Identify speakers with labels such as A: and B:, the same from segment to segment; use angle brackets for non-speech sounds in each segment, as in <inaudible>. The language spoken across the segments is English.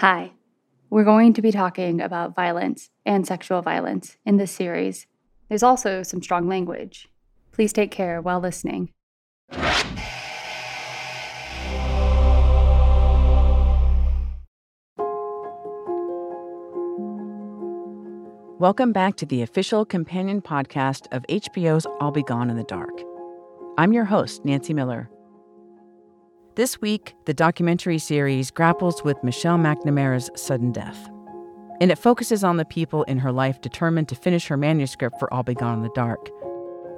A: Hi. We're going to be talking about violence and sexual violence in this series. There's also some strong language. Please take care while listening.
B: Welcome back to the official companion podcast of HBO's I'll Be Gone in the Dark. I'm your host, Nancy Miller. This week, the documentary series grapples with Michelle McNamara's sudden death. And it focuses on the people in her life determined to finish her manuscript for I'll Be Gone in the Dark,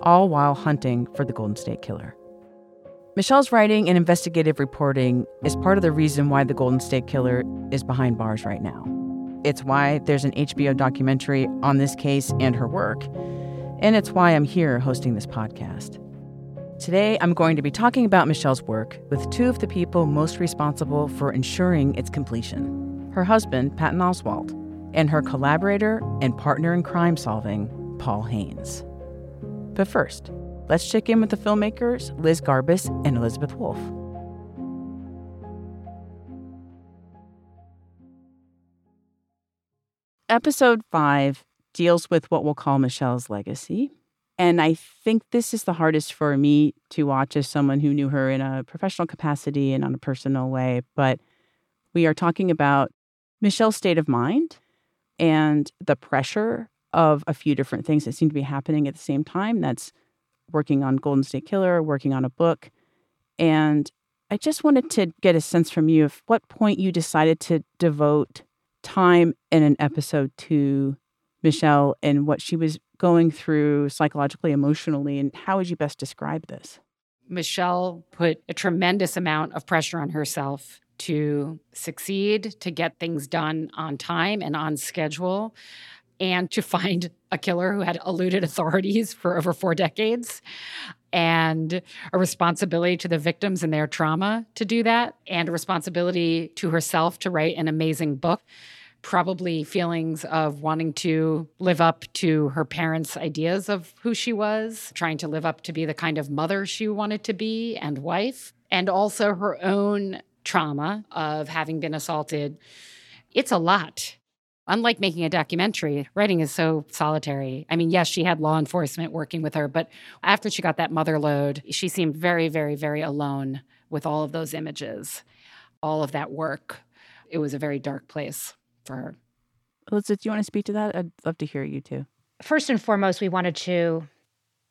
B: all while hunting for the Golden State Killer. Michelle's writing and investigative reporting is part of the reason why the Golden State Killer is behind bars right now. It's why there's an HBO documentary on this case and her work. And it's why I'm here hosting this podcast. Today, I'm going to be talking about Michelle's work with two of the people most responsible for ensuring its completion her husband, Patton Oswalt, and her collaborator and partner in crime solving, Paul Haynes. But first, let's check in with the filmmakers, Liz Garbus and Elizabeth Wolfe. Episode 5 deals with what we'll call Michelle's legacy. And I think this is the hardest for me to watch as someone who knew her in a professional capacity and on a personal way. But we are talking about Michelle's state of mind and the pressure of a few different things that seem to be happening at the same time. That's working on Golden State Killer, working on a book. And I just wanted to get a sense from you of what point you decided to devote time in an episode to Michelle and what she was going through psychologically, emotionally, and how would you best describe this?
C: Michelle put a tremendous amount of pressure on herself to succeed, to get things done on time and on schedule, and to find a killer who had eluded authorities for over four decades, and a responsibility to the victims and their trauma to do that, and a responsibility to herself to write an amazing book probably feelings of wanting to live up to her parents' ideas of who she was, trying to live up to be the kind of mother she wanted to be and wife, and also her own trauma of having been assaulted. It's a lot. Unlike making a documentary, writing is so solitary. I mean, yes, she had law enforcement working with her, but after she got that mother lode, she seemed very, very, very alone with all of those images, all of that work. It was a very dark place for her.
B: Elizabeth, do you want to speak to that? I'd love to hear you too.
D: First and foremost, we wanted to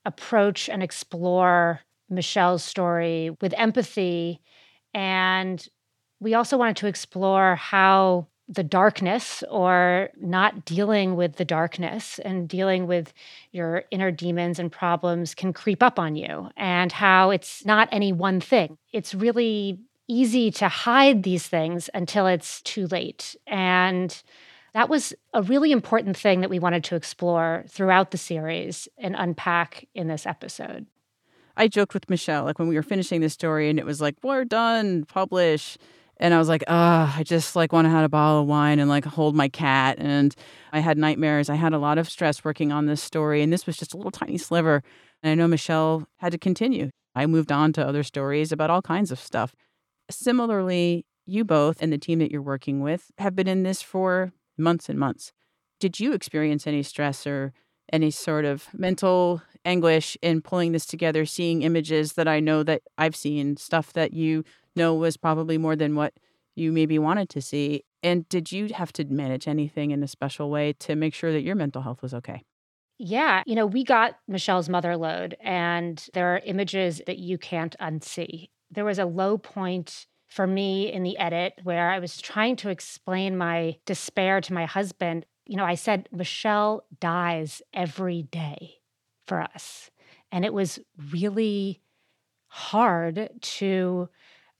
D: approach and explore Michelle's story with empathy. And we also wanted to explore how the darkness or not dealing with the darkness and dealing with your inner demons and problems can creep up on you, and how it's not any one thing. It's really easy to hide these things until it's too late. And that was a really important thing that we wanted to explore throughout the series and unpack in this episode.
B: I joked with Michelle, like when we were finishing this story and it was like, we're done, publish. And I was like, ah, I just like want to have a bottle of wine and like hold my cat. And I had nightmares. I had a lot of stress working on this story. And this was just a little tiny sliver. And I know Michelle had to continue. I moved on to other stories about all kinds of stuff. Similarly, you both and the team that you're working with have been in this for months and months. Did you experience any stress or any sort of mental anguish in pulling this together, seeing images that I know that I've seen, stuff that you know was probably more than what you maybe wanted to see? And did you have to manage anything in a special way to make sure that your mental health was okay?
D: Yeah, you know, we got Michelle's mother lode, and there are images that you can't unsee there was a low point for me in the edit where I was trying to explain my despair to my husband. You know, I said, Michelle dies every day for us. And it was really hard to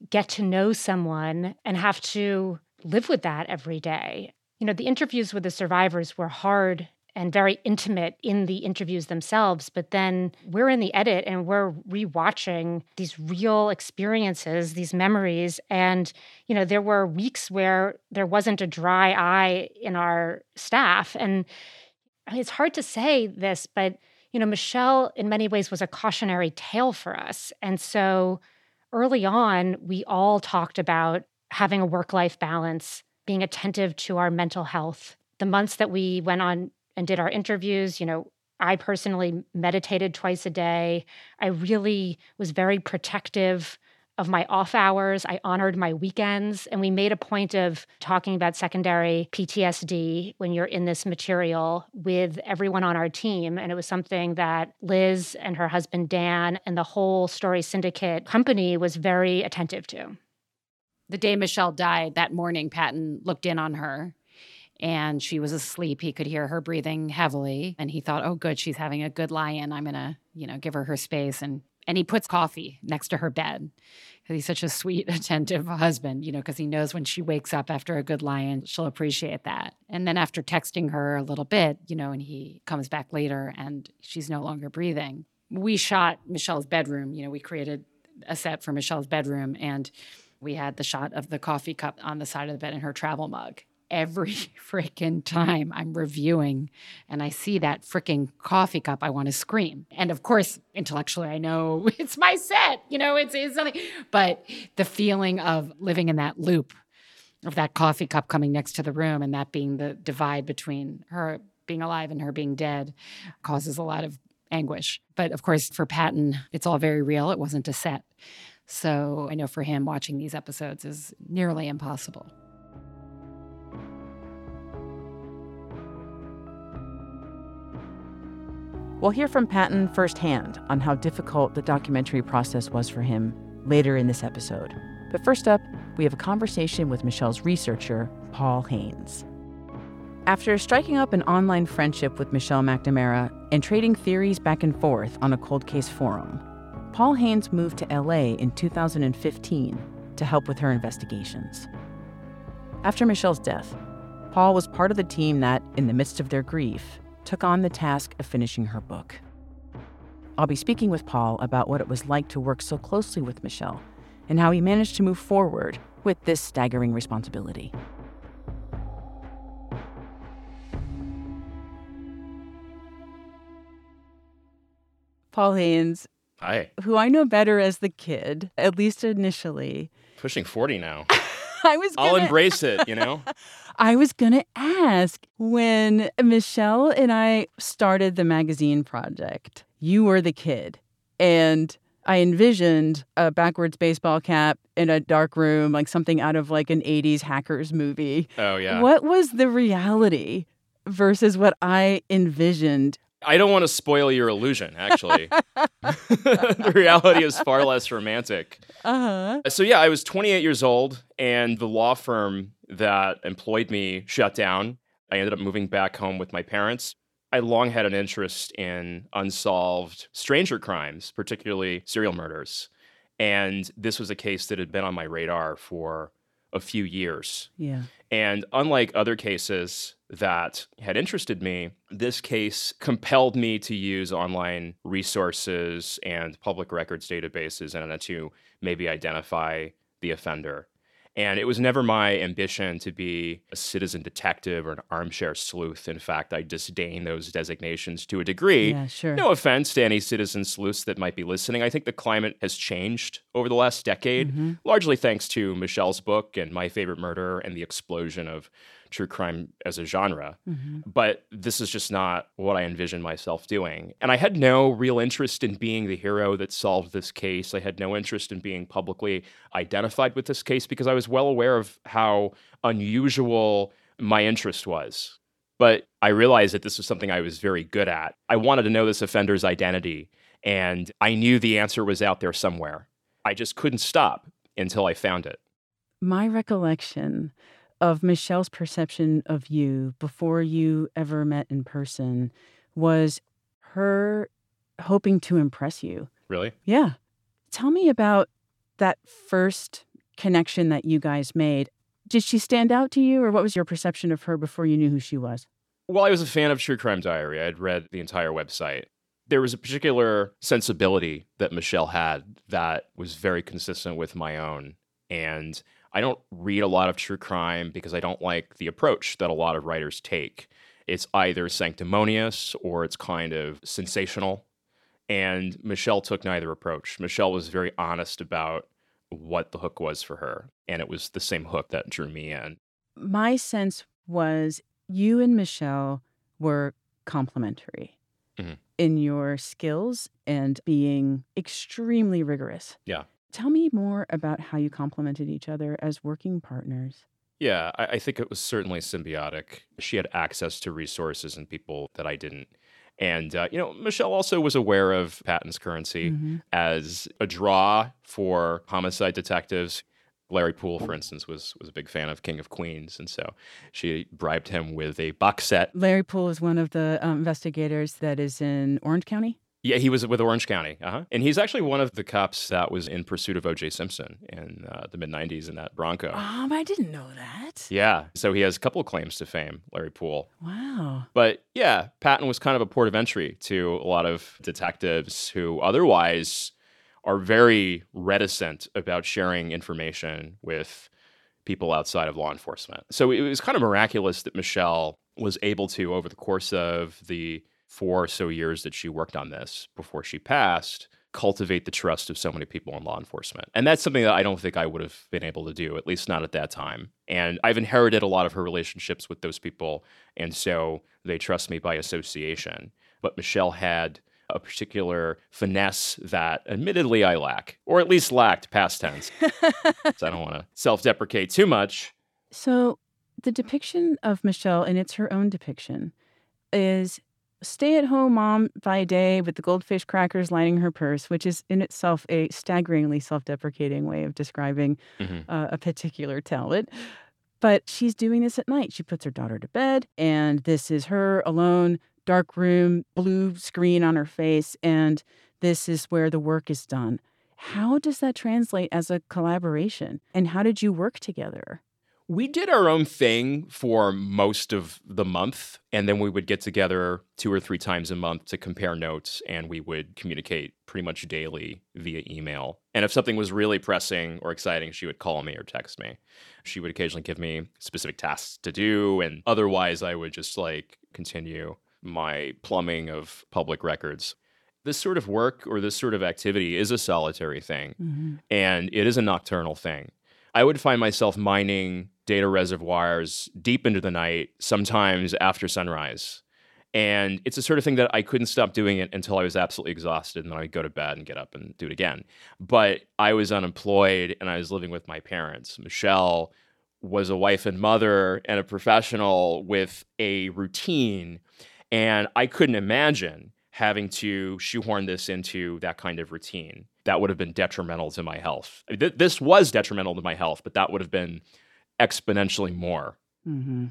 D: get to know someone and have to live with that every day. You know, the interviews with the survivors were hard and very intimate in the interviews themselves. But then we're in the edit and we're rewatching these real experiences, these memories. And, you know, there were weeks where there wasn't a dry eye in our staff. And it's hard to say this, but, you know, Michelle in many ways was a cautionary tale for us. And so early on, we all talked about having a work life balance being attentive to our mental health. The months that we went on and did our interviews, you know, I personally meditated twice a day. I really was very protective of my off hours. I honored my weekends. And we made a point of talking about secondary PTSD when you're in this material with everyone on our team. And it was something that Liz and her husband Dan and the whole Story Syndicate company was very attentive to.
C: The day Michelle died, that morning, Patton looked in on her and she was asleep. He could hear her breathing heavily, and he thought, "Oh, good, she's having a good lie-in. I'm gonna, you know, give her her space." And and he puts coffee next to her bed because he's such a sweet, <laughs> attentive husband, you know, because he knows when she wakes up after a good lie-in, she'll appreciate that. And then after texting her a little bit, you know, and he comes back later and she's no longer breathing. We shot Michelle's bedroom. You know, we created a set for Michelle's bedroom and we had the shot of the coffee cup on the side of the bed in her travel mug every <laughs> freaking time I'm reviewing and I see that freaking coffee cup, I want to scream. And of course, intellectually, I know <laughs> it's my set, you know, it's, it's something, but the feeling of living in that loop of that coffee cup coming next to the room and that being the divide between her being alive and her being dead causes a lot of anguish. But of course, for Patton, it's all very real. It wasn't a set. So I know for him, watching these episodes is nearly impossible.
B: We'll hear from Patton firsthand on how difficult the documentary process was for him later in this episode. But first up, we have a conversation with Michelle's researcher, Paul Haynes. After striking up an online friendship with Michelle McNamara and trading theories back and forth on a cold case forum, Paul Haynes moved to LA in 2015 to help with her investigations. After Michelle's death, Paul was part of the team that, in the midst of their grief, took on the task of finishing her book. I'll be speaking with Paul about what it was like to work so closely with Michelle and how he managed to move forward with this staggering responsibility. Paul Haynes,
E: Hi.
B: who I know better as the kid, at least initially.
E: Pushing 40 now.
B: I was gonna,
E: I'll embrace it, you know? <laughs>
B: I was going to ask when Michelle and I started the magazine project, you were the kid. And I envisioned a backwards baseball cap in a dark room, like something out of like an 80s hackers movie.
E: Oh, yeah.
B: What was the reality versus what I envisioned?
E: I don't want to spoil your illusion, actually. <laughs> <laughs> the reality is far less romantic.
B: Uh huh.
E: So, yeah, I was 28 years old, and the law firm that employed me shut down. I ended up moving back home with my parents. I long had an interest in unsolved stranger crimes, particularly serial murders. And this was a case that had been on my radar for a few years.
B: Yeah.
E: And unlike other cases that had interested me, this case compelled me to use online resources and public records databases in order to maybe identify the offender. And it was never my ambition to be a citizen detective or an armchair sleuth. In fact, I disdain those designations to a degree.
B: Yeah, sure.
E: No offense to any citizen sleuths that might be listening. I think the climate has changed over the last decade,
B: Mm-hmm.
E: largely thanks to Michelle's book and My Favorite Murder and the explosion of true crime as a genre.
B: Mm-hmm.
E: But this is just not what I envisioned myself doing. And I had no real interest in being the hero that solved this case. I had no interest in being publicly identified with this case because I was well aware of how unusual my interest was. But I realized that this was something I was very good at. I wanted to know this offender's identity, and I knew the answer was out there somewhere. I just couldn't stop until I found it.
B: My recollection of Michelle's perception of you before you ever met in person was her hoping to impress you.
E: Really?
B: Yeah. Tell me about that first connection that you guys made. Did she stand out to you, or what was your perception of her before you knew who she was?
E: Well, I was a fan of True Crime Diary. I had read the entire website. There was a particular sensibility that Michelle had that was very consistent with my own. And I don't read a lot of true crime because I don't like the approach that a lot of writers take. It's either sanctimonious or it's kind of sensational. And Michelle took neither approach. Michelle was very honest about what the hook was for her. And it was the same hook that drew me in.
B: My sense was you and Michelle were complementary
E: Mhm.
B: in your skills and being extremely rigorous.
E: Yeah.
B: Tell me more about how you complemented each other as working partners.
E: Yeah, I, I think it was certainly symbiotic. She had access to resources and people that I didn't. And, uh, you know, Michelle also was aware of Patton's currency
B: Mhm.
E: as a draw for homicide detectives. Larry Poole, for instance, was was a big fan of King of Queens, and so she bribed him with a box set.
B: Larry Poole is one of the um, investigators that is in Orange County.
E: Yeah, he was with Orange County, uh-huh. and he's actually one of the cops that was in pursuit of O.J. Simpson in uh, the mid '90s in that Bronco.
B: Um, I didn't know that.
E: Yeah, so he has a couple of claims to fame, Larry Poole.
B: Wow.
E: But yeah, Patton was kind of a port of entry to a lot of detectives who otherwise are very reticent about sharing information with people outside of law enforcement. So it was kind of miraculous that Michelle was able to, over the course of the four or so years that she worked on this before she passed, cultivate the trust of so many people in law enforcement. And that's something that I don't think I would have been able to do, at least not at that time. And I've inherited a lot of her relationships with those people. And so they trust me by association. But Michelle had a particular finesse that admittedly I lack, or at least lacked past tense. <laughs> so I don't want to self deprecate too much.
B: So the depiction of Michelle, and it's her own depiction, is stay at home mom by day with the goldfish crackers lining her purse, which is in itself a staggeringly self deprecating way of describing
E: Mhm.
B: uh, a particular talent. But she's doing this at night. She puts her daughter to bed, and this is her alone, dark room, blue screen on her face, and this is where the work is done. How does that translate as a collaboration? And how did you work together?
E: We did our own thing for most of the month, and then we would get together two or three times a month to compare notes, and we would communicate pretty much daily via email. And if something was really pressing or exciting, she would call me or text me. She would occasionally give me specific tasks to do, and otherwise, I would just like continue my plumbing of public records. This sort of work or this sort of activity is a solitary thing mm-hmm. and it is a nocturnal thing. I would find myself mining data reservoirs deep into the night, sometimes after sunrise. And it's the sort of thing that I couldn't stop doing it until I was absolutely exhausted and then I'd go to bed and get up and do it again. But I was unemployed and I was living with my parents. Michelle was a wife and mother and a professional with a routine. And I couldn't imagine having to shoehorn this into that kind of routine. That would have been detrimental to my health. Th- This was detrimental to my health, but that would have been exponentially more.
B: Mm-hmm.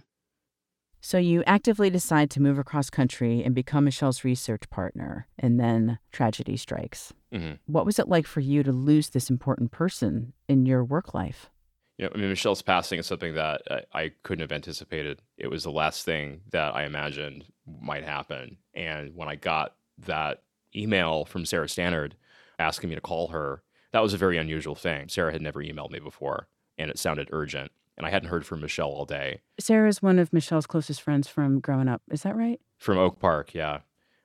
B: So you actively decide to move across country and become Michelle's research partner, and then tragedy strikes.
E: Mhm.
B: What was it like for you to lose this important person in your work life?
E: You know, I mean, Michelle's passing is something that I, I couldn't have anticipated. It was the last thing that I imagined might happen. And when I got that email from Sarah Stannard asking me to call her, that was a very unusual thing. Sarah had never emailed me before, and it sounded urgent. And I hadn't heard from Michelle all day.
B: Sarah is one of Michelle's closest friends from growing up. Is that right?
E: From Oak Park, yeah.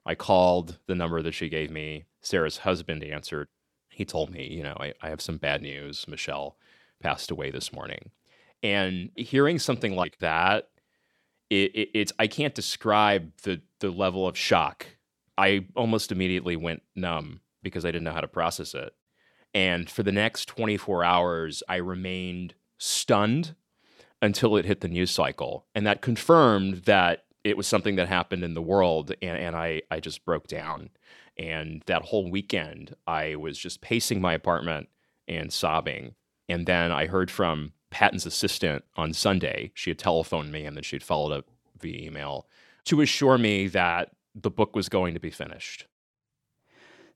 E: I called the number that she gave me. Sarah's husband answered. He told me, you know, I, I have some bad news. Michelle passed away this morning. And hearing something like that, it, it, it's I can't describe the the level of shock. I almost immediately went numb because I didn't know how to process it. And for the next 24 hours, I remained stunned until it hit the news cycle. And that confirmed that it was something that happened in the world. And, and I, I just broke down. And that whole weekend, I was just pacing my apartment and sobbing. And then I heard from Patton's assistant on Sunday. She had telephoned me and then she'd followed up via email to assure me that the book was going to be finished.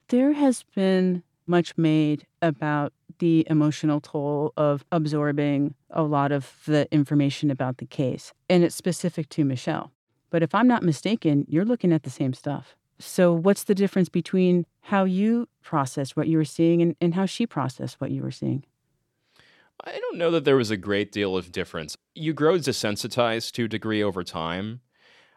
B: There has been much made about the emotional toll of absorbing a lot of the information about the case, and it's specific to Michelle. But if I'm not mistaken, you're looking at the same stuff. So, what's the difference between how you processed what you were seeing and, and how she processed what you were seeing?
E: I don't know that there was a great deal of difference. You grow desensitized to a degree over time.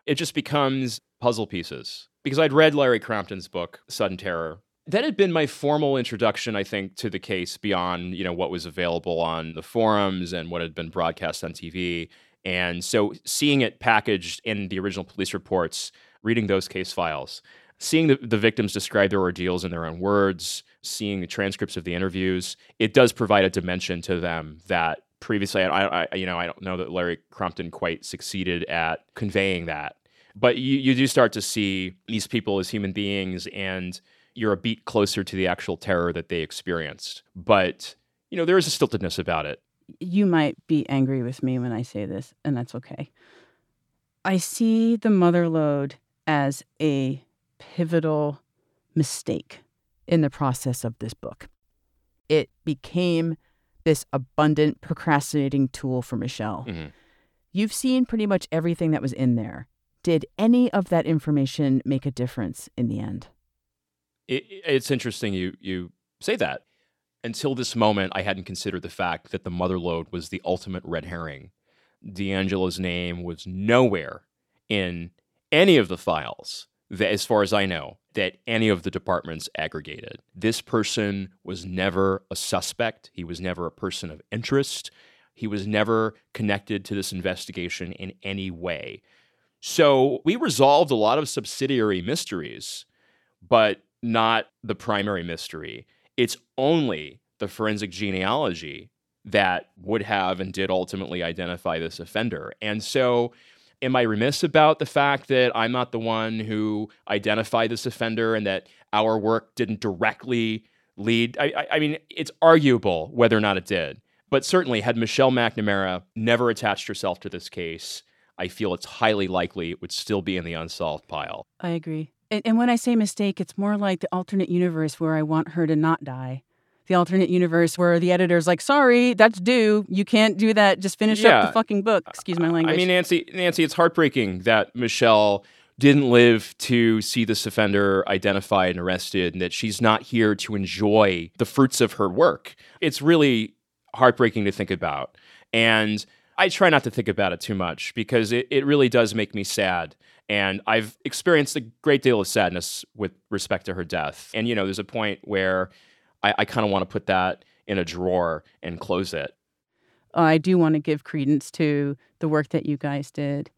E: It just becomes puzzle pieces. Because I'd read Larry Crompton's book, Sudden Terror. That had been my formal introduction, I think, to the case beyond, you know, what was available on the forums and what had been broadcast on TV. And so seeing it packaged in the original police reports, reading those case files, seeing the, the victims describe their ordeals in their own words, seeing the transcripts of the interviews, it does provide a dimension to them that previously, I, I you know, I don't know that Larry Crompton quite succeeded at conveying that. But you, you do start to see these people as human beings, and you're a beat closer to the actual terror that they experienced. But you know, there is a stiltedness about it.
B: You might be angry with me when I say this, and that's okay. I see the mother lode as a pivotal mistake in the process of this book. It became this abundant procrastinating tool for Michelle.
E: Mhm.
B: You've seen pretty much everything that was in there. Did any of that information make a difference in the end?
E: It, it's interesting you you say that. Until this moment, I hadn't considered the fact that the mother lode was the ultimate red herring. D'Angelo's name was nowhere in any of the files, that, as far as I know, that any of the departments aggregated. This person was never a suspect. He was never a person of interest. He was never connected to this investigation in any way. So we resolved a lot of subsidiary mysteries, but not the primary mystery. It's only the forensic genealogy that would have and did ultimately identify this offender. And so, am I remiss about the fact that I'm not the one who identified this offender and that our work didn't directly lead? I, I, I mean, it's arguable whether or not it did. But certainly, had Michelle McNamara never attached herself to this case, I feel it's highly likely it would still be in the unsolved pile.
B: I agree. And, and when I say mistake, it's more like the alternate universe where I want her to not die. The alternate universe where the editor's like, sorry, that's due. You can't do that. Just finish up the fucking book. Excuse my language.
E: I mean, Nancy, Nancy, it's heartbreaking that Michelle didn't live to see this offender identified and arrested, and that she's not here to enjoy the fruits of her work. It's really heartbreaking to think about. And I try not to think about it too much because it, it really does make me sad. And I've experienced a great deal of sadness with respect to her death. And, you know, there's a point where I, I kind of want to put that in a drawer and close it.
B: I do want to give credence to the work that you guys did.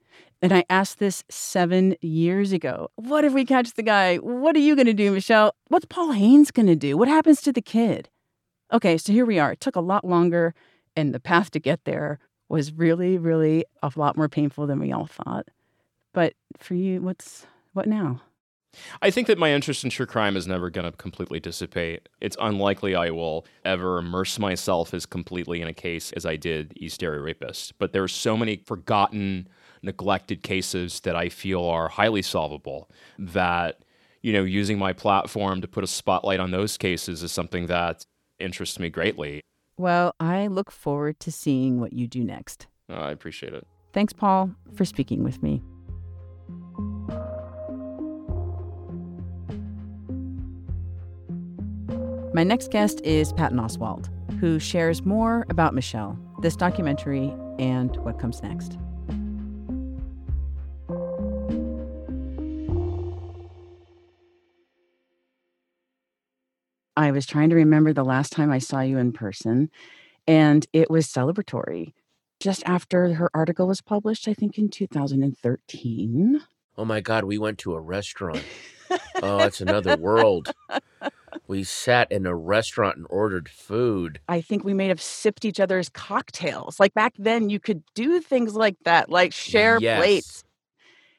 B: And I asked this seven years ago. What if we catch the guy? What are you going to do, Michelle? What's Paul Haynes going to do? What happens to the kid? Okay, so here we are. It took a lot longer, and the path to get there was really, really a lot more painful than we all thought. But for you, what's what now?
E: I think that my interest in true crime is never going to completely dissipate. It's unlikely I will ever immerse myself as completely in a case as I did East Area Rapist. But there are so many forgotten, neglected cases that I feel are highly solvable that, you know, using my platform to put a spotlight on those cases is something that interests me greatly.
B: Well, I look forward to seeing what you do next.
E: Uh, I appreciate it.
B: Thanks, Paul, for speaking with me. My next guest is Patton Oswalt, who shares more about Michelle, this documentary, and what comes next. I was trying to remember the last time I saw you in person, and it was celebratory just after her article was published, I think in 2013.
F: Oh my God, we went to a restaurant. Oh, it's another world. <laughs> We sat in a restaurant and ordered food.
B: I think we may have sipped each other's cocktails. Like back then, you could do things like that, like share
F: Yes.
B: plates.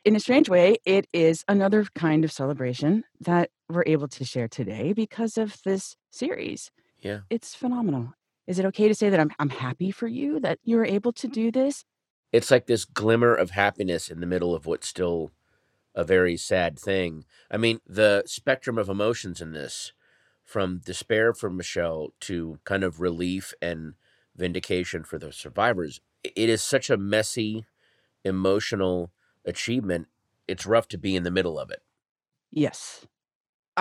B: In a strange way, it is another kind of celebration that we're able to share today because of this series.
F: Yeah.
B: It's phenomenal. Is it okay to say that I'm, I'm happy for you that you were able to do this?
F: It's like this glimmer of happiness in the middle of what's still a very sad thing. I mean, the spectrum of emotions in this, from despair for Michelle to kind of relief and vindication for the survivors, it is such a messy, emotional achievement. It's rough to be in the middle of it.
B: Yes.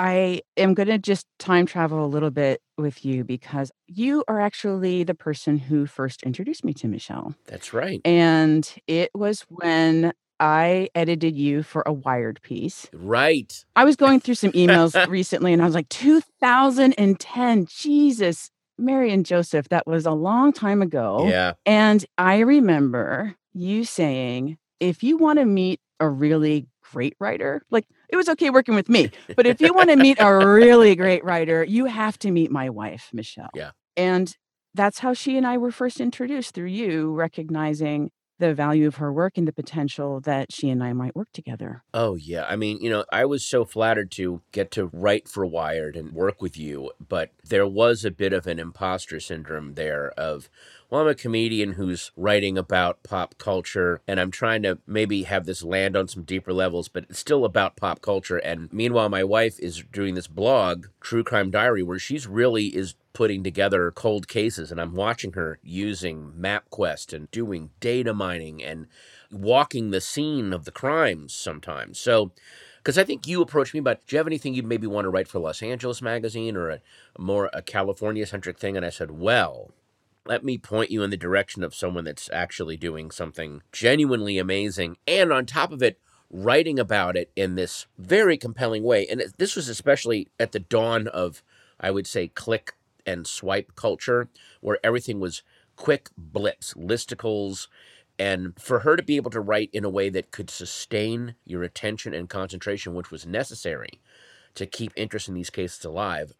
B: I am going to just time travel a little bit with you because you are actually the person who first introduced me to Michelle.
F: That's right.
B: And it was when I edited you for a Wired piece.
F: Right.
B: I was going through some emails <laughs> recently and I was like, 2010, Jesus, Mary and Joseph, that was a long time ago.
F: Yeah.
B: And I remember you saying, if you want to meet a really great writer, like it was okay working with me, but if you want to meet a really great writer, you have to meet my wife, Michelle.
F: Yeah.
B: And that's how she and I were first introduced through you recognizing the value of her work and the potential that she and I might work together.
F: Oh, yeah. I mean, you know, I was so flattered to get to write for Wired and work with you, but there was a bit of an imposter syndrome there of, well, I'm a comedian who's writing about pop culture and I'm trying to maybe have this land on some deeper levels, but it's still about pop culture. And meanwhile, my wife is doing this blog, True Crime Diary, where she's really is putting together cold cases and I'm watching her using MapQuest and doing data mining and walking the scene of the crimes sometimes. So, because I think you approached me about, do you have anything you maybe want to write for Los Angeles Magazine or a, a more a California centric thing? And I said, well, let me point you in the direction of someone that's actually doing something genuinely amazing. And on top of it, writing about it in this very compelling way. And this was especially at the dawn of, I would say, click and swipe culture, where everything was quick blips, listicles. And for her to be able to write in a way that could sustain your attention and concentration, which was necessary to keep interest in these cases alive,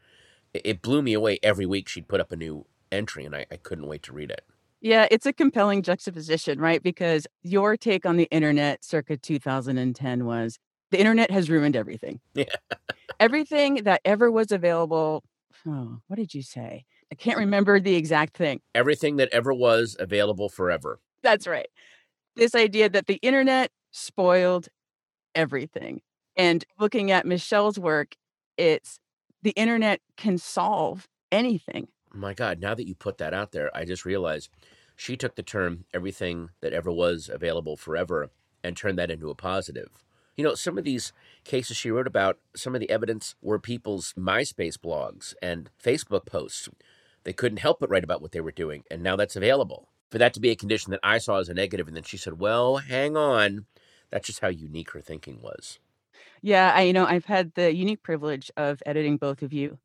F: it blew me away. Every week she'd put up a new entry, and I, I couldn't wait to read it.
B: Yeah, it's a compelling juxtaposition, right? Because your take on the internet circa 2010 was the internet has ruined everything. <laughs>
F: Yeah.
B: everything that ever was available oh, what did you say? I can't remember the exact thing.
F: Everything that ever was available forever.
B: That's right. This idea that the internet spoiled everything. And looking at Michelle's work, it's the internet can solve anything.
F: My God, now that you put that out there, I just realized she took the term everything that ever was available forever and turned that into a positive. You know, some of these cases she wrote about, some of the evidence were people's MySpace blogs and Facebook posts. They couldn't help but write about what they were doing, and now that's available. For that to be a condition that I saw as a negative, and then she said, Well, hang on. That's just how unique her thinking was.
B: Yeah, I you know, I've had the unique privilege of editing both of you.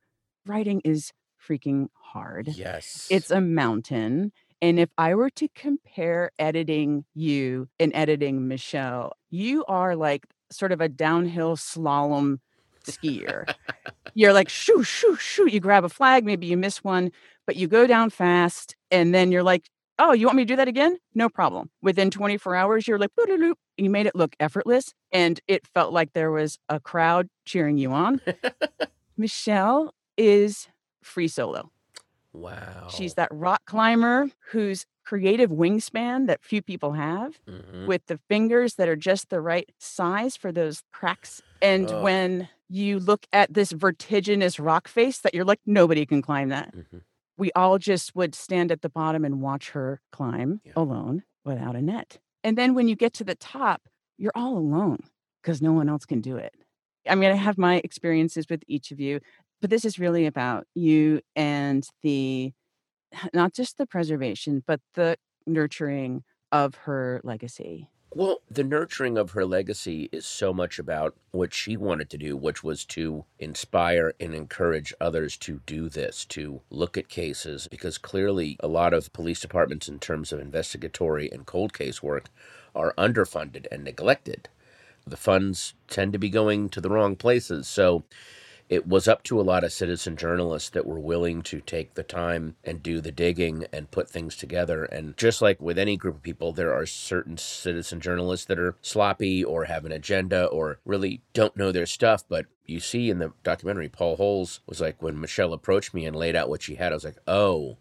B: Writing is freaking hard.
F: Yes.
B: It's a mountain. And if I were to compare editing you and editing Michelle, you are like sort of a downhill slalom skier. You're like shoo shoo shoo. You grab a flag, maybe you miss one, but you go down fast, and then you're like, "Oh, you want me to do that again? No problem." Within 24 hours, you're like, you made it look effortless, and it felt like there was a crowd cheering you on. <laughs> Michelle is free solo.
F: Wow.
B: She's that rock climber whose creative wingspan that few people have
F: Mhm.
B: with the fingers that are just the right size for those cracks. And
F: Ugh.
B: when you look at this vertiginous rock face that you're like, nobody can climb that.
F: Mhm.
B: We all just would stand at the bottom and watch her climb
F: Yeah.
B: alone without a net. And then when you get to the top, you're all alone because no one else can do it. I mean, I have my experiences with each of you, but this is really about you and the <sighs> not just the preservation, but the nurturing of her legacy.
F: Well, the nurturing of her legacy is so much about what she wanted to do, which was to inspire and encourage others to do this, to look at cases, because clearly a lot of police departments, in terms of investigatory and cold case work, are underfunded and neglected. The funds tend to be going to the wrong places. So it was up to a lot of citizen journalists that were willing to take the time and do the digging and put things together. And just like with any group of people, there are certain citizen journalists that are sloppy or have an agenda or really don't know their stuff. But you see in the documentary, Paul Holes was like, when Michelle approached me and laid out what she had, I was like, oh,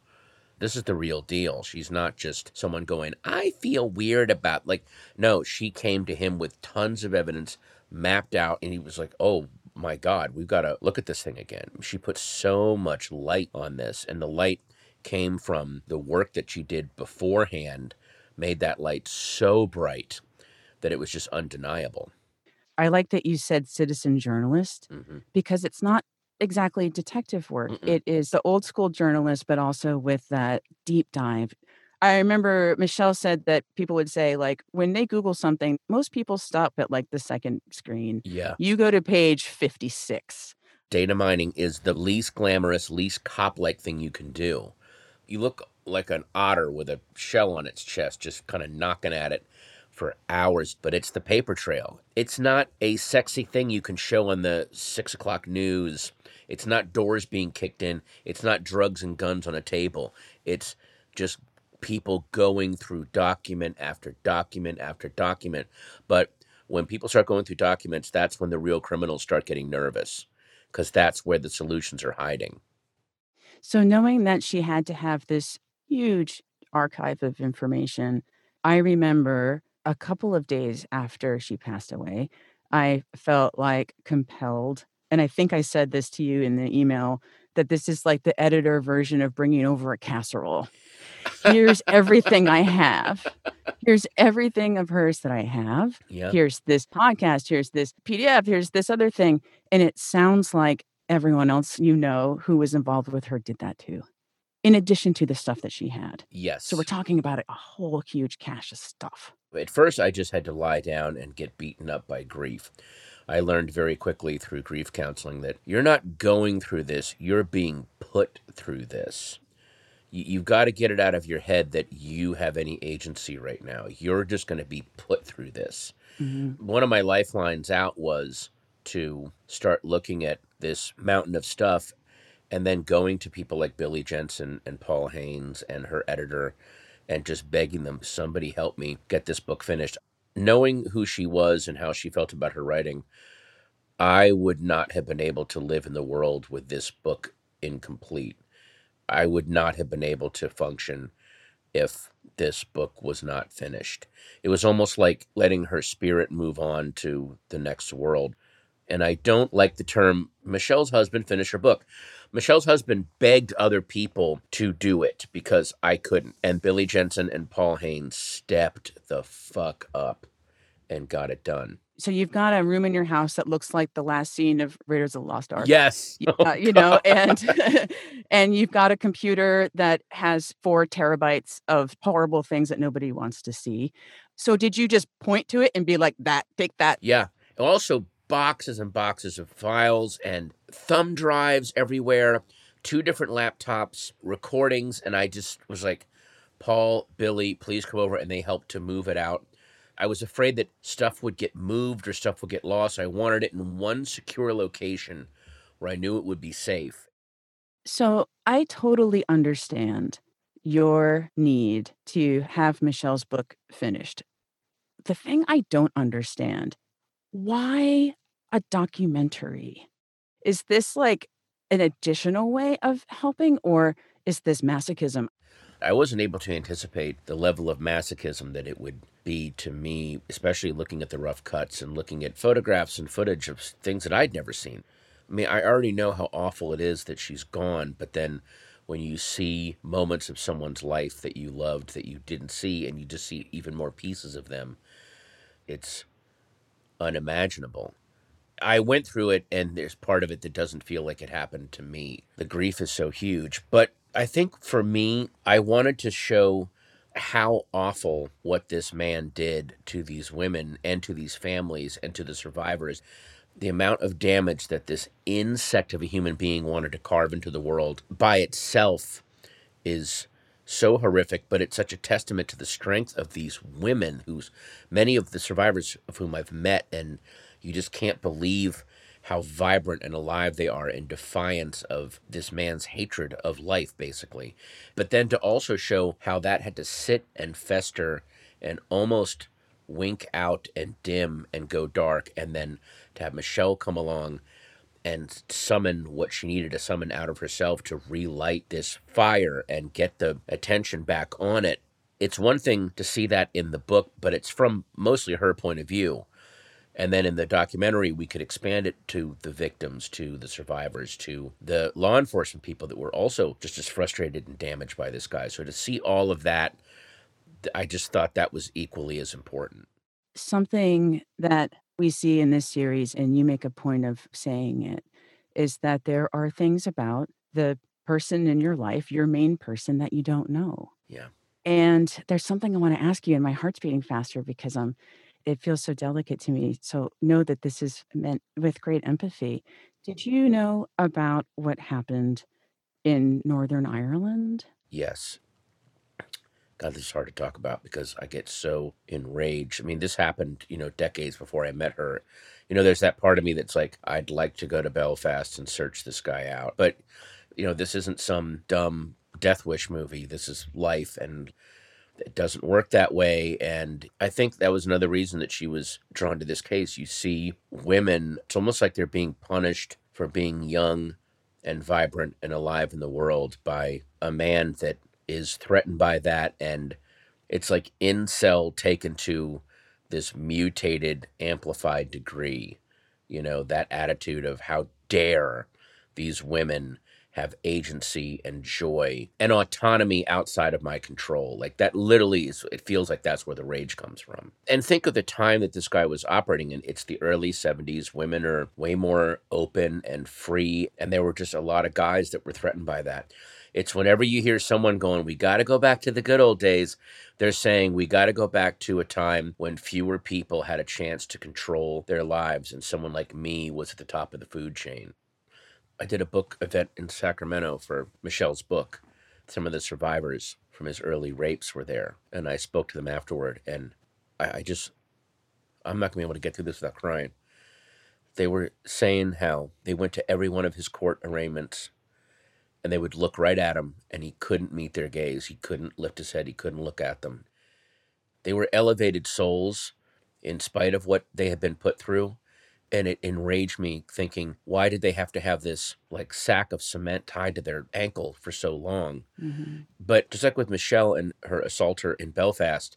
F: this is the real deal. She's not just someone going, I feel weird about like no, she came to him with tons of evidence mapped out and he was like, "Oh, my God, we've got to look at this thing again. She put so much light on this, and the light came from the work that she did beforehand, made that light so bright that it was just undeniable.
B: I like that you said citizen journalist
F: hmm
B: because it's not exactly detective work. It is the old school journalist, but also with that deep dive. I remember Michelle said that people would say, like, when they Google something, most people stop at like the second screen.
F: Yeah.
B: You go to page 56.
F: Data mining is the least glamorous, least cop like thing you can do. You look like an otter with a shell on its chest, just kind of knocking at it for hours. But it's the paper trail. It's not a sexy thing you can show on the six o'clock news. It's not doors being kicked in. It's not drugs and guns on a table. It's just people going through document after document after document. But when people start going through documents, that's when the real criminals start getting nervous because that's where the solutions are hiding.
B: So, knowing that she had to have this huge archive of information, I remember a couple of days after she passed away, I felt like compelled. And I think I said this to you in the email that this is like the editor version of bringing over a casserole. Here's everything I have. Here's everything of hers that I have.
F: Yeah.
B: Here's this podcast. Here's this PDF. Here's this other thing. And it sounds like everyone else you know who was involved with her did that too, in addition to the stuff that she had.
F: Yes.
B: So we're talking about a whole huge cache of stuff.
F: At first, I just had to lie down and get beaten up by grief. I learned very quickly through grief counseling that you're not going through this, you're being put through this. You've got to get it out of your head that you have any agency right now. You're just going to be put through this.
B: Mm-hmm.
F: One of my lifelines out was to start looking at this mountain of stuff and then going to people like Billy Jensen and Paul Haynes and her editor and just begging them, somebody help me get this book finished. Knowing who she was and how she felt about her writing, I would not have been able to live in the world with this book incomplete. I would not have been able to function if this book was not finished. It was almost like letting her spirit move on to the next world. And I don't like the term Michelle's husband finished her book. Michelle's husband begged other people to do it because I couldn't. And Billy Jensen and Paul Haynes stepped the fuck up and got it done.
B: So you've got a room in your house that looks like the last scene of Raiders of the Lost Ark.
F: Yes.
B: Y- <laughs> uh, you know, and <laughs> and you've got a computer that has four terabytes of horrible things that nobody wants to see. So did you just point to it and be like, "That, take that"?
F: Yeah. Also, boxes and boxes of files and thumb drives everywhere, two different laptops, recordings. And I just was like, Paul, Billy, please come over. And they helped to move it out. I was afraid that stuff would get moved or stuff would get lost. I wanted it in one secure location where I knew it would be safe.
B: So I totally understand your need to have Michelle's book finished. The thing I don't understand, why a documentary? Is this like an additional way of helping or is this masochism?
F: I wasn't able to anticipate the level of masochism that it would be to me, especially looking at the rough cuts and looking at photographs and footage of things that I'd never seen. I mean, I already know how awful it is that she's gone, but then when you see moments of someone's life that you loved that you didn't see and you just see even more pieces of them, it's unimaginable. I went through it, and there's part of it that doesn't feel like it happened to me. The grief is so huge. But I think for me, I wanted to show how awful what this man did to these women and to these families and to the survivors. The amount of damage that this insect of a human being wanted to carve into the world by itself is so horrific, but it's such a testament to the strength of these women, who's many of the survivors of whom I've met, and you just can't believe how vibrant and alive they are in defiance of this man's hatred of life, basically. But then to also show how that had to sit and fester and almost wink out and dim and go dark, and then to have Michelle come along and summon what she needed to summon out of herself to relight this fire and get the attention back on it. It's one thing to see that in the book, but it's from mostly her point of view. And then in the documentary, we could expand it to the victims, to the survivors, to the law enforcement people that were also just as frustrated and damaged by this guy. So to see all of that, I just thought that was equally as important.
B: Something that we see in this series, and you make a point of saying it, is that there are things about the person in your life, your main person, that you don't know.
F: Yeah.
B: And there's something I want to ask you, and my heart's beating faster because I'm it feels so delicate to me. So know that this is meant with great empathy. Did you know about what happened in Northern Ireland?
F: Yes. God, this is hard to talk about because I get so enraged. I mean, this happened, you know, decades before I met her. You know, there's that part of me that's like, I'd like to go to Belfast and search this guy out. But, you know, this isn't some dumb Death Wish movie. This is life and it doesn't work that way. And I think that was another reason that she was drawn to this case. You see women, it's almost like they're being punished for being young and vibrant and alive in the world by a man that is threatened by that. And it's like incel taken to this mutated, amplified degree. You know, that attitude of how dare these women have agency and joy and autonomy outside of my control. Like that literally is, it feels like that's where the rage comes from. And think of the time that this guy was operating in. It's the early 70s. Women are way more open and free. And there were just a lot of guys that were threatened by that. It's whenever you hear someone going, we got to go back to the good old days, they're saying we got to go back to a time when fewer people had a chance to control their lives and someone like me was at the top of the food chain. I did a book event in Sacramento for Michelle's book. Some of the survivors from his early rapes were there, and I spoke to them afterward. And I, I just, I'm not gonna be able to get through this without crying. They were saying how they went to every one of his court arraignments, and they would look right at him, and he couldn't meet their gaze. He couldn't lift his head. He couldn't look at them. They were elevated souls, in spite of what they had been put through and it enraged me thinking why did they have to have this like sack of cement tied to their ankle for so long? Mm-hmm. but just like with michelle and her assaulter in belfast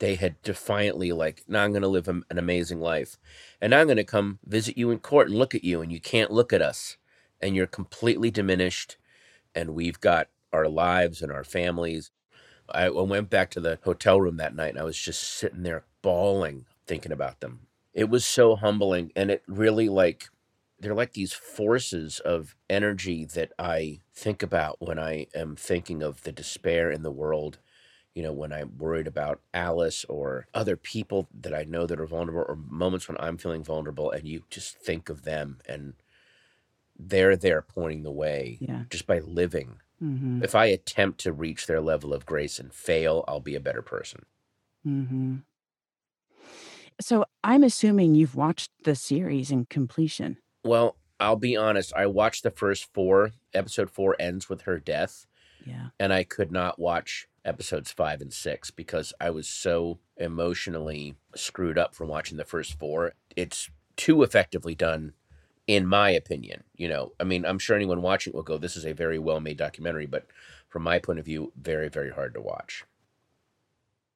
F: they had defiantly like now i'm going to live an amazing life and now i'm going to come visit you in court and look at you and you can't look at us and you're completely diminished and we've got our lives and our families. I went back to the hotel room that night and i was just sitting there bawling thinking about them it was so humbling and it really like they're like these forces of energy that I think about when I am thinking of the despair in the world. You know, when I'm worried about Alice or other people that I know that are vulnerable, or moments when I'm feeling vulnerable, and you just think of them and they're there pointing the way
B: yeah.
F: just by living.
B: Mm-hmm.
F: If I attempt to reach their level of grace and fail, I'll be a better person.
B: Mm-hmm. So I'm assuming you've watched the series in completion.
F: Well, I'll be honest. I watched the first four. Episode four ends with her death.
B: Yeah.
F: And I could not watch episodes five and six because I was so emotionally screwed up from watching the first four. It's too effectively done, in my opinion. You know, I mean, I'm sure anyone watching will go, this is a very well made documentary, but from my point of view, very, very hard to watch.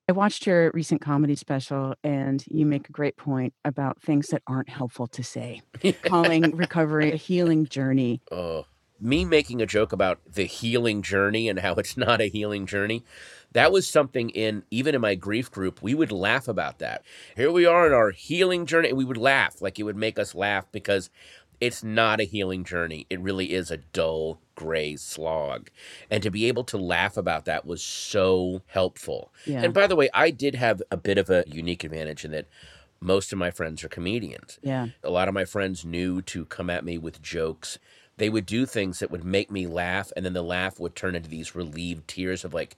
B: I watched your recent comedy special, and you make a great point about things that aren't helpful to say, <laughs> calling recovery a healing journey.
F: Oh, me making a joke about the healing journey and how it's not a healing journey. That was something in even in my grief group, we would laugh about that. Here we are in our healing journey, and we would laugh like it would make us laugh because it's not a healing journey. It really is a dull gray slog. And to be able to laugh about that was so helpful.
B: Yeah.
F: And by the way, I did have a bit of a unique advantage in that most of my friends are comedians.
B: Yeah.
F: A lot of my friends knew to come at me with jokes. They would do things that would make me laugh, and then the laugh would turn into these relieved tears of like,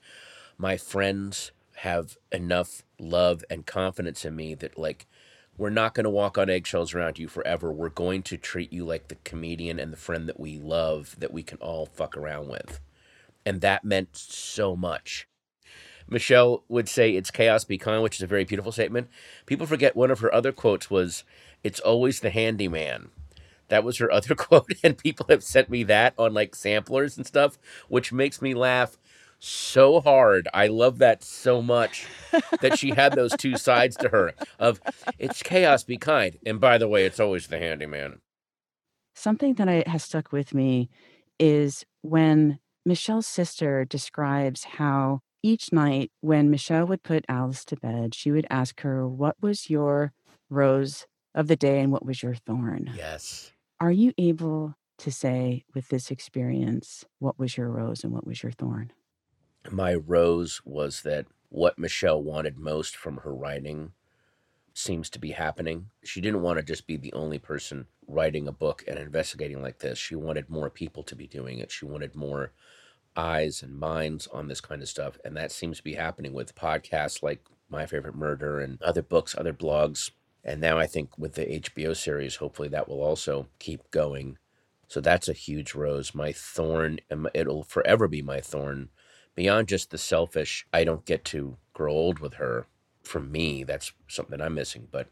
F: my friends have enough love and confidence in me that like we're not going to walk on eggshells around you forever. We're going to treat you like the comedian and the friend that we love that we can all fuck around with. And that meant so much. Michelle would say, It's chaos, be kind, which is a very beautiful statement. People forget one of her other quotes was, It's always the handyman. That was her <laughs> other quote. And people have sent me that on like samplers and stuff, which makes me laugh so hard. I love that so much that she had those two <laughs> sides to her of it's chaos, be kind. And by the way, it's always the handyman.
B: Something that I, has stuck with me is when Michelle's sister describes how each night when Michelle would put Alice to bed, she would ask her, What was your rose of the day and what was your thorn?
F: Yes.
B: Are you able to say with this experience, what was your rose and what was your thorn?
F: My rose was that what Michelle wanted most from her writing seems to be happening. She didn't want to just be the only person writing a book and investigating like this. She wanted more people to be doing it. She wanted more eyes and minds on this kind of stuff. And that seems to be happening with podcasts like My Favorite Murder and other books, other blogs. And now I think with the HBO series, hopefully that will also keep going. So that's a huge rose. My thorn, it'll forever be my thorn. Beyond just the selfish, I don't get to grow old with her. For me, that's something I'm missing. But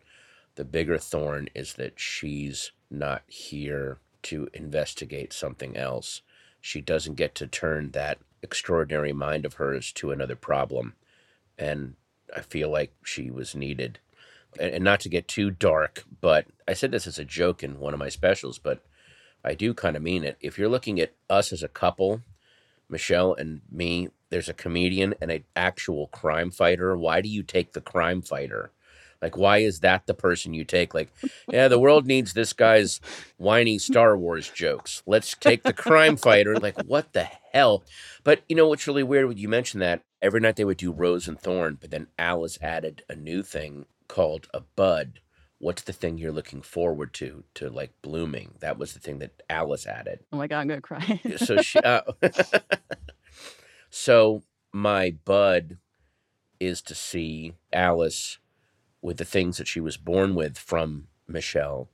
F: the bigger thorn is that she's not here to investigate something else. She doesn't get to turn that extraordinary mind of hers to another problem. And I feel like she was needed. And not to get too dark, but I said this as a joke in one of my specials, but I do kind of mean it. If you're looking at us as a couple, Michelle and me, there's a comedian and an actual crime fighter. Why do you take the crime fighter? Like, why is that the person you take? Like, yeah, the world needs this guy's whiny Star Wars jokes. Let's take the crime fighter. Like, what the hell? But you know what's really weird? When you mentioned that every night they would do Rose and Thorn, but then Alice added a new thing called a bud. What's the thing you're looking forward to to like blooming? That was the thing that Alice added.
B: Oh my god, I'm gonna cry.
F: so she, uh, <laughs> so my bud is to see Alice with the things that she was born with from Michelle,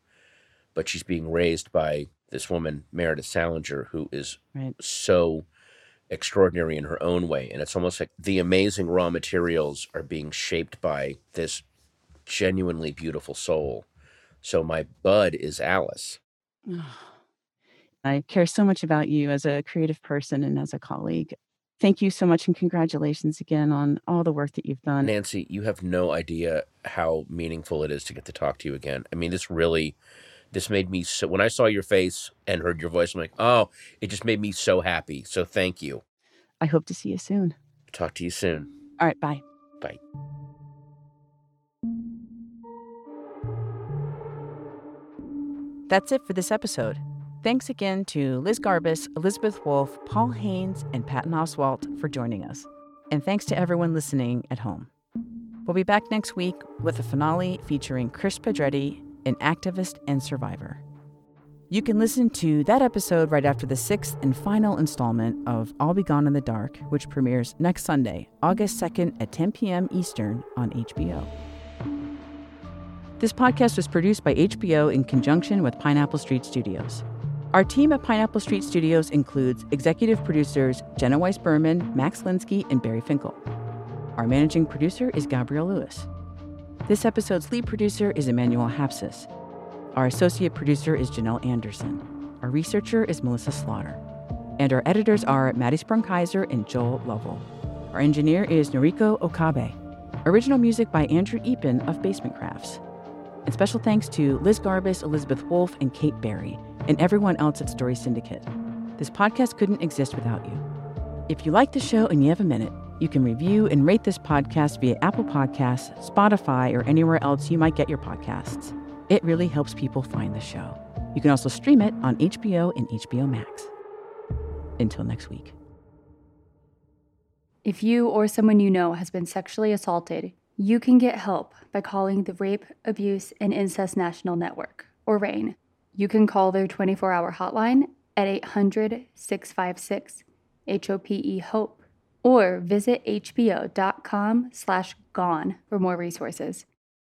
F: but she's being raised by this woman, Meredith Salinger, who is right. so extraordinary in her own way. And it's almost like the amazing raw materials are being shaped by this genuinely beautiful soul. So my bud is Alice. <sighs>
B: I care so much about you as a creative person and as a colleague. Thank you so much and congratulations again on all the work that you've done.
F: Nancy, you have no idea how meaningful it is to get to talk to you again. I mean, this really this made me so when I saw your face and heard your voice, I'm like, oh, it just made me so happy. So thank you.
B: I hope to see you soon.
F: Talk to you soon.
B: All right, bye.
F: Bye.
B: That's it for this episode. Thanks again to Liz Garbus, Elizabeth Wolff, Paul Haynes, and Patton Oswalt for joining us. And thanks to everyone listening at home. We'll be back next week with a finale featuring Kris Pedretti, an activist and survivor. You can listen to that episode right after the sixth and final installment of I'll Be Gone in the Dark, which premieres next Sunday, August 2nd at 10 p.m. Eastern on HBO. This podcast was produced by HBO in conjunction with Pineapple Street Studios. Our team at Pineapple Street Studios includes executive producers Jenna Weiss Berman, Max Linsky, and Barry Finkel. Our managing producer is Gabrielle Lewis. This episode's lead producer is Emmanuel Hapsis. Our associate producer is Janelle Anderson. Our researcher is Melissa Slaughter. And our editors are Maddie Sprung-Keyser and Joel Lovell. Our engineer is Noriko Okabe. Original music by Andrew Eapen of Basement Crafts. And special thanks to Liz Garbus, Elizabeth Wolff, and Kate Barry, and everyone else at Story Syndicate. This podcast couldn't exist without you. If you like the show and you have a minute, you can review and rate this podcast via Apple Podcasts, Spotify, or anywhere else you might get your podcasts. It really helps people find the show. You can also stream it on HBO and HBO Max. Until next week.
A: If you or someone you know has been sexually assaulted, you can get help by calling the Rape, Abuse, and Incest National Network, or RAINN. You can call their 24 hour hotline at 800 656 HOPE HOPE or visit hbo.com slash gone for more resources.